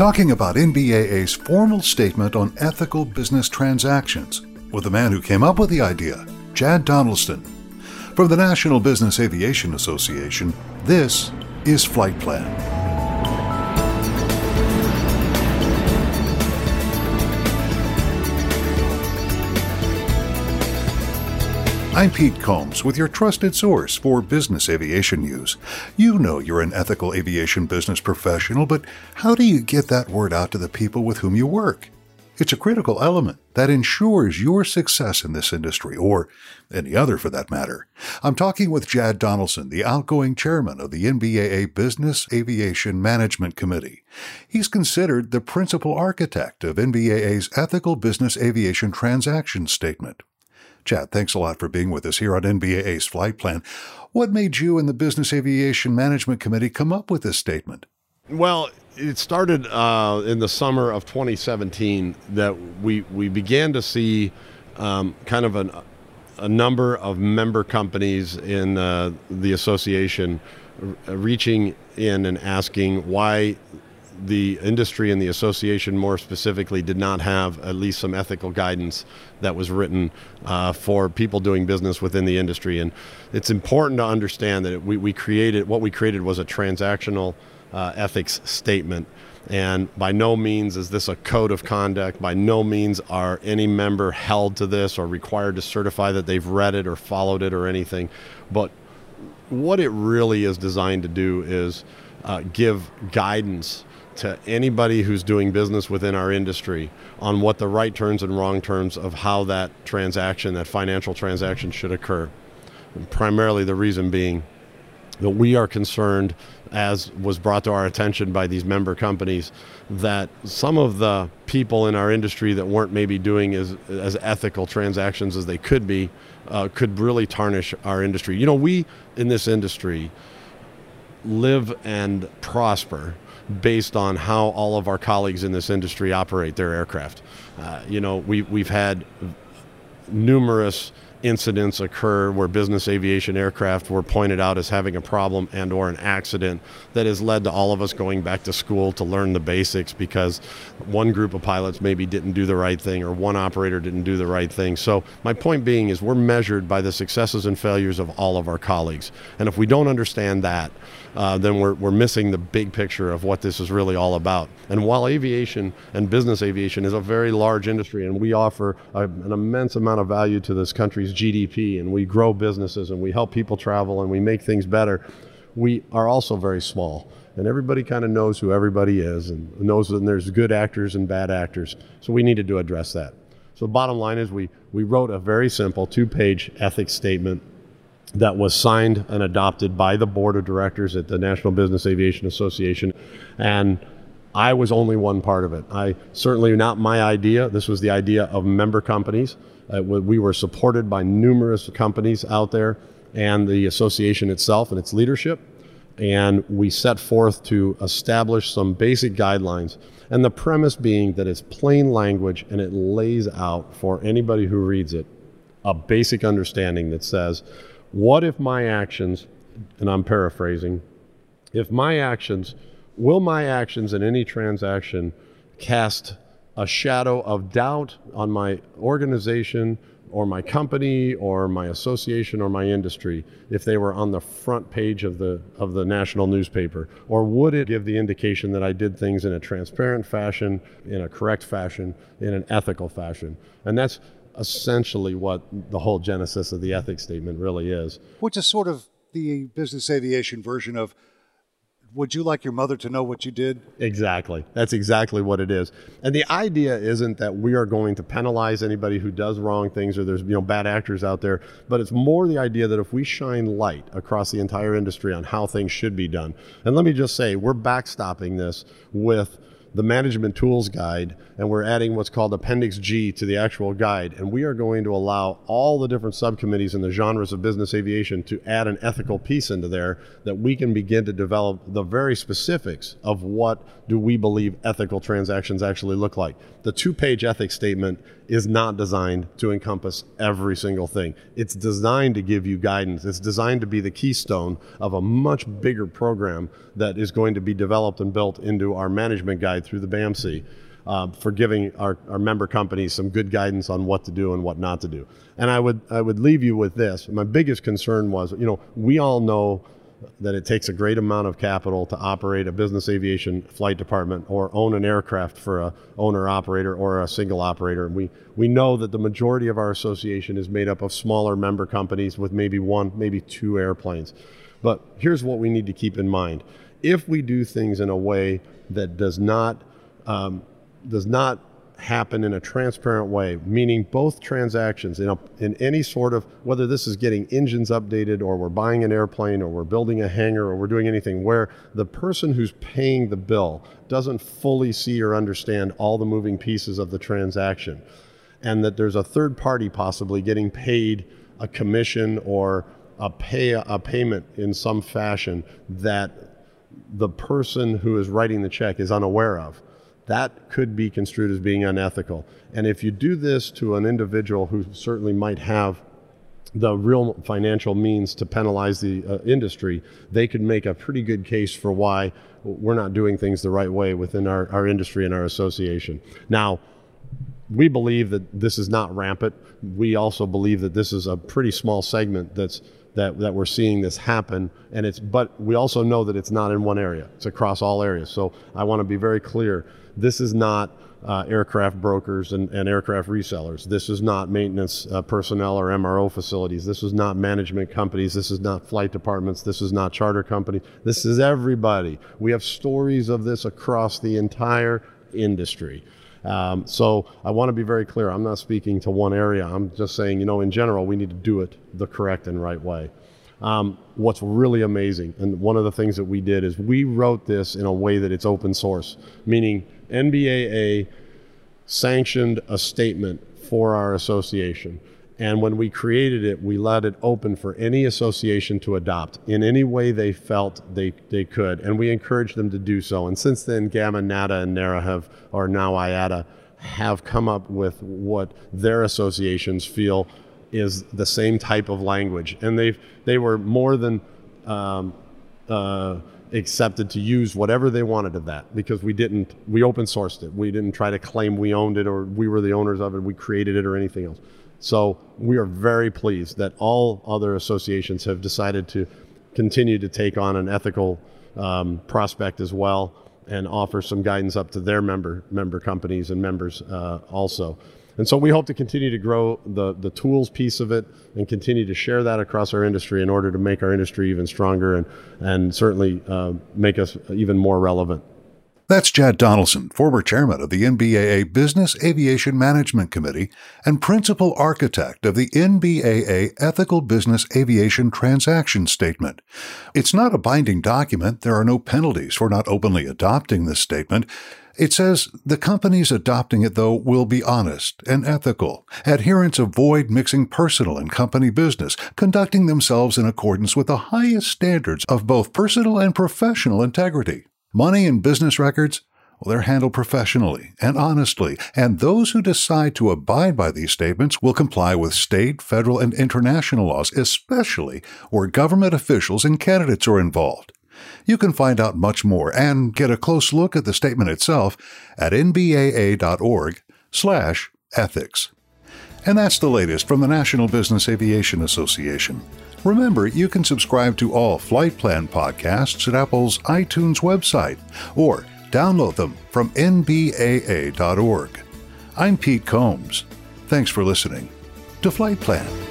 talking about NBAA's formal statement on ethical business transactions with the man who came up with the idea, Chad Donaldson. From the National Business Aviation Association, this is Flight Plan. I'm Pete Combs with your trusted source for business aviation news. You know you're an ethical aviation business professional, but how do you get that word out to the people with whom you work? It's a critical element that ensures your success in this industry, or any other for that matter. I'm talking with Chad Donaldson, the outgoing chairman of the NBAA Business Aviation Management Committee. He's considered the principal architect of NBAA's Ethical Business Aviation Transaction Statement. Chad, thanks a lot for being with us here on NBAA's Flight Plan. What made you and the Business Aviation Management Committee come up with this statement? Well, it started uh, in the summer of 2017 that we we began to see um, kind of an, a number of member companies in uh, the association reaching in and asking why the industry and the association more specifically did not have at least some ethical guidance that was written uh, for people doing business within the industry. And it's important to understand that we, we created what we created was a transactional uh, ethics statement. And by no means is this a code of conduct. By no means are any member held to this or required to certify that they've read it or followed it or anything. But what it really is designed to do is uh, give guidance to anybody who's doing business within our industry on what the right terms and wrong terms of how that transaction, that financial transaction, should occur. And primarily, the reason being that we are concerned, as was brought to our attention by these member companies, that some of the people in our industry that weren't maybe doing as, as ethical transactions as they could be uh, could really tarnish our industry. You know, we in this industry live and prosper based on how all of our colleagues in this industry operate their aircraft. Uh, you know, we, we've had numerous incidents occur where business aviation aircraft were pointed out as having a problem and or an accident that has led to all of us going back to school to learn the basics because one group of pilots maybe didn't do the right thing or one operator didn't do the right thing. So my point being is we're measured by the successes and failures of all of our colleagues. And if we don't understand that, uh, then we're, we're missing the big picture of what this is really all about. And while aviation and business aviation is a very large industry and we offer a, an immense amount of value to this country's GDP and we grow businesses and we help people travel and we make things better, we are also very small. And everybody kind of knows who everybody is and knows that there's good actors and bad actors. So we needed to address that. So the bottom line is we, we wrote a very simple two-page ethics statement that was signed and adopted by the board of directors at the National Business Aviation Association. And I was only one part of it. I certainly not my idea. This was the idea of member companies. Uh, we were supported by numerous companies out there and the association itself and its leadership. And we set forth to establish some basic guidelines. And the premise being that it's plain language and it lays out for anybody who reads it a basic understanding that says, what if my actions, and I'm paraphrasing, if my actions, will my actions in any transaction cast a shadow of doubt on my organization or my company or my association or my industry if they were on the front page of the of the national newspaper? Or would it give the indication that I did things in a transparent fashion in a correct fashion in an ethical fashion? And that's essentially what the whole genesis of the ethics statement really is. Which is sort of the business aviation version of would you like your mother to know what you did? Exactly. That's exactly what it is. And the idea isn't that we are going to penalize anybody who does wrong things or there's you know bad actors out there, but it's more the idea that if we shine light across the entire industry on how things should be done. And let me just say, we're backstopping this with the management tools guide and we're adding what's called appendix G to the actual guide and we are going to allow all the different subcommittees in the genres of business aviation to add an ethical piece into there that we can begin to develop the very specifics of what do we believe ethical transactions actually look like. The two-page ethics statement is not designed to encompass every single thing. It's designed to give you guidance. It's designed to be the keystone of a much bigger program that is going to be developed and built into our management guide guide through the BAMC uh, for giving our, our member companies some good guidance on what to do and what not to do. And I would I would leave you with this. My biggest concern was, you know, we all know that it takes a great amount of capital to operate a business aviation flight department or own an aircraft for a owner operator or a single operator. And we, we know that the majority of our association is made up of smaller member companies with maybe one, maybe two airplanes. But here's what we need to keep in mind. If we do things in a way that does not um, does not happen in a transparent way, meaning both transactions, you know, in any sort of whether this is getting engines updated or we're buying an airplane or we're building a hangar or we're doing anything where the person who's paying the bill doesn't fully see or understand all the moving pieces of the transaction and that there's a third party possibly getting paid a commission or a pay a payment in some fashion that the person who is writing the check is unaware of that could be construed as being unethical. And if you do this to an individual who certainly might have the real financial means to penalize the uh, industry, they could make a pretty good case for why we're not doing things the right way within our, our industry and our association. Now, we believe that this is not rampant. We also believe that this is a pretty small segment that's that, that we're seeing this happen and it's but we also know that it's not in one area it's across all areas so i want to be very clear this is not uh, aircraft brokers and, and, aircraft resellers. This is not maintenance uh, personnel or MRO facilities. This is not management companies. This is not flight departments. This is not charter companies. This is everybody. We have stories of this across the entire industry. Um, so I want to be very clear. I'm not speaking to one area. I'm just saying, you know, in general, we need to do it the correct and right way. Um, what's really amazing, and one of the things that we did is we wrote this in a way that it's open source, meaning NBAA sanctioned a statement for our association. And when we created it, we let it open for any association to adopt in any way they felt they, they could. And we encouraged them to do so. And since then, GAMA, NATA, and NARA have, or now IADA, have come up with what their associations feel is the same type of language. And they've, they were more than um, uh, accepted to use whatever they wanted of that because we didn't we open sourced it we didn't try to claim we owned it or we were the owners of it we created it or anything else so we are very pleased that all other associations have decided to continue to take on an ethical um, prospect as well and offer some guidance up to their member member companies and members uh, also and so we hope to continue to grow the, the tools piece of it and continue to share that across our industry in order to make our industry even stronger and, and certainly uh, make us even more relevant. That's Chad Donaldson, former chairman of the NBAA Business Aviation Management Committee and principal architect of the NBAA Ethical Business Aviation Transaction Statement. It's not a binding document. There are no penalties for not openly adopting this statement. It says the companies adopting it, though, will be honest and ethical. Adherents avoid mixing personal and company business, conducting themselves in accordance with the highest standards of both personal and professional integrity. Money and business records, well, they're handled professionally and honestly, and those who decide to abide by these statements will comply with state, federal, and international laws, especially where government officials and candidates are involved. You can find out much more and get a close look at the statement itself at nbaa.org/ethics. And that's the latest from the National Business Aviation Association. Remember, you can subscribe to all Flight Plan podcasts at Apple's iTunes website or download them from nbaa.org. I'm Pete Combs. Thanks for listening to Flight Plan.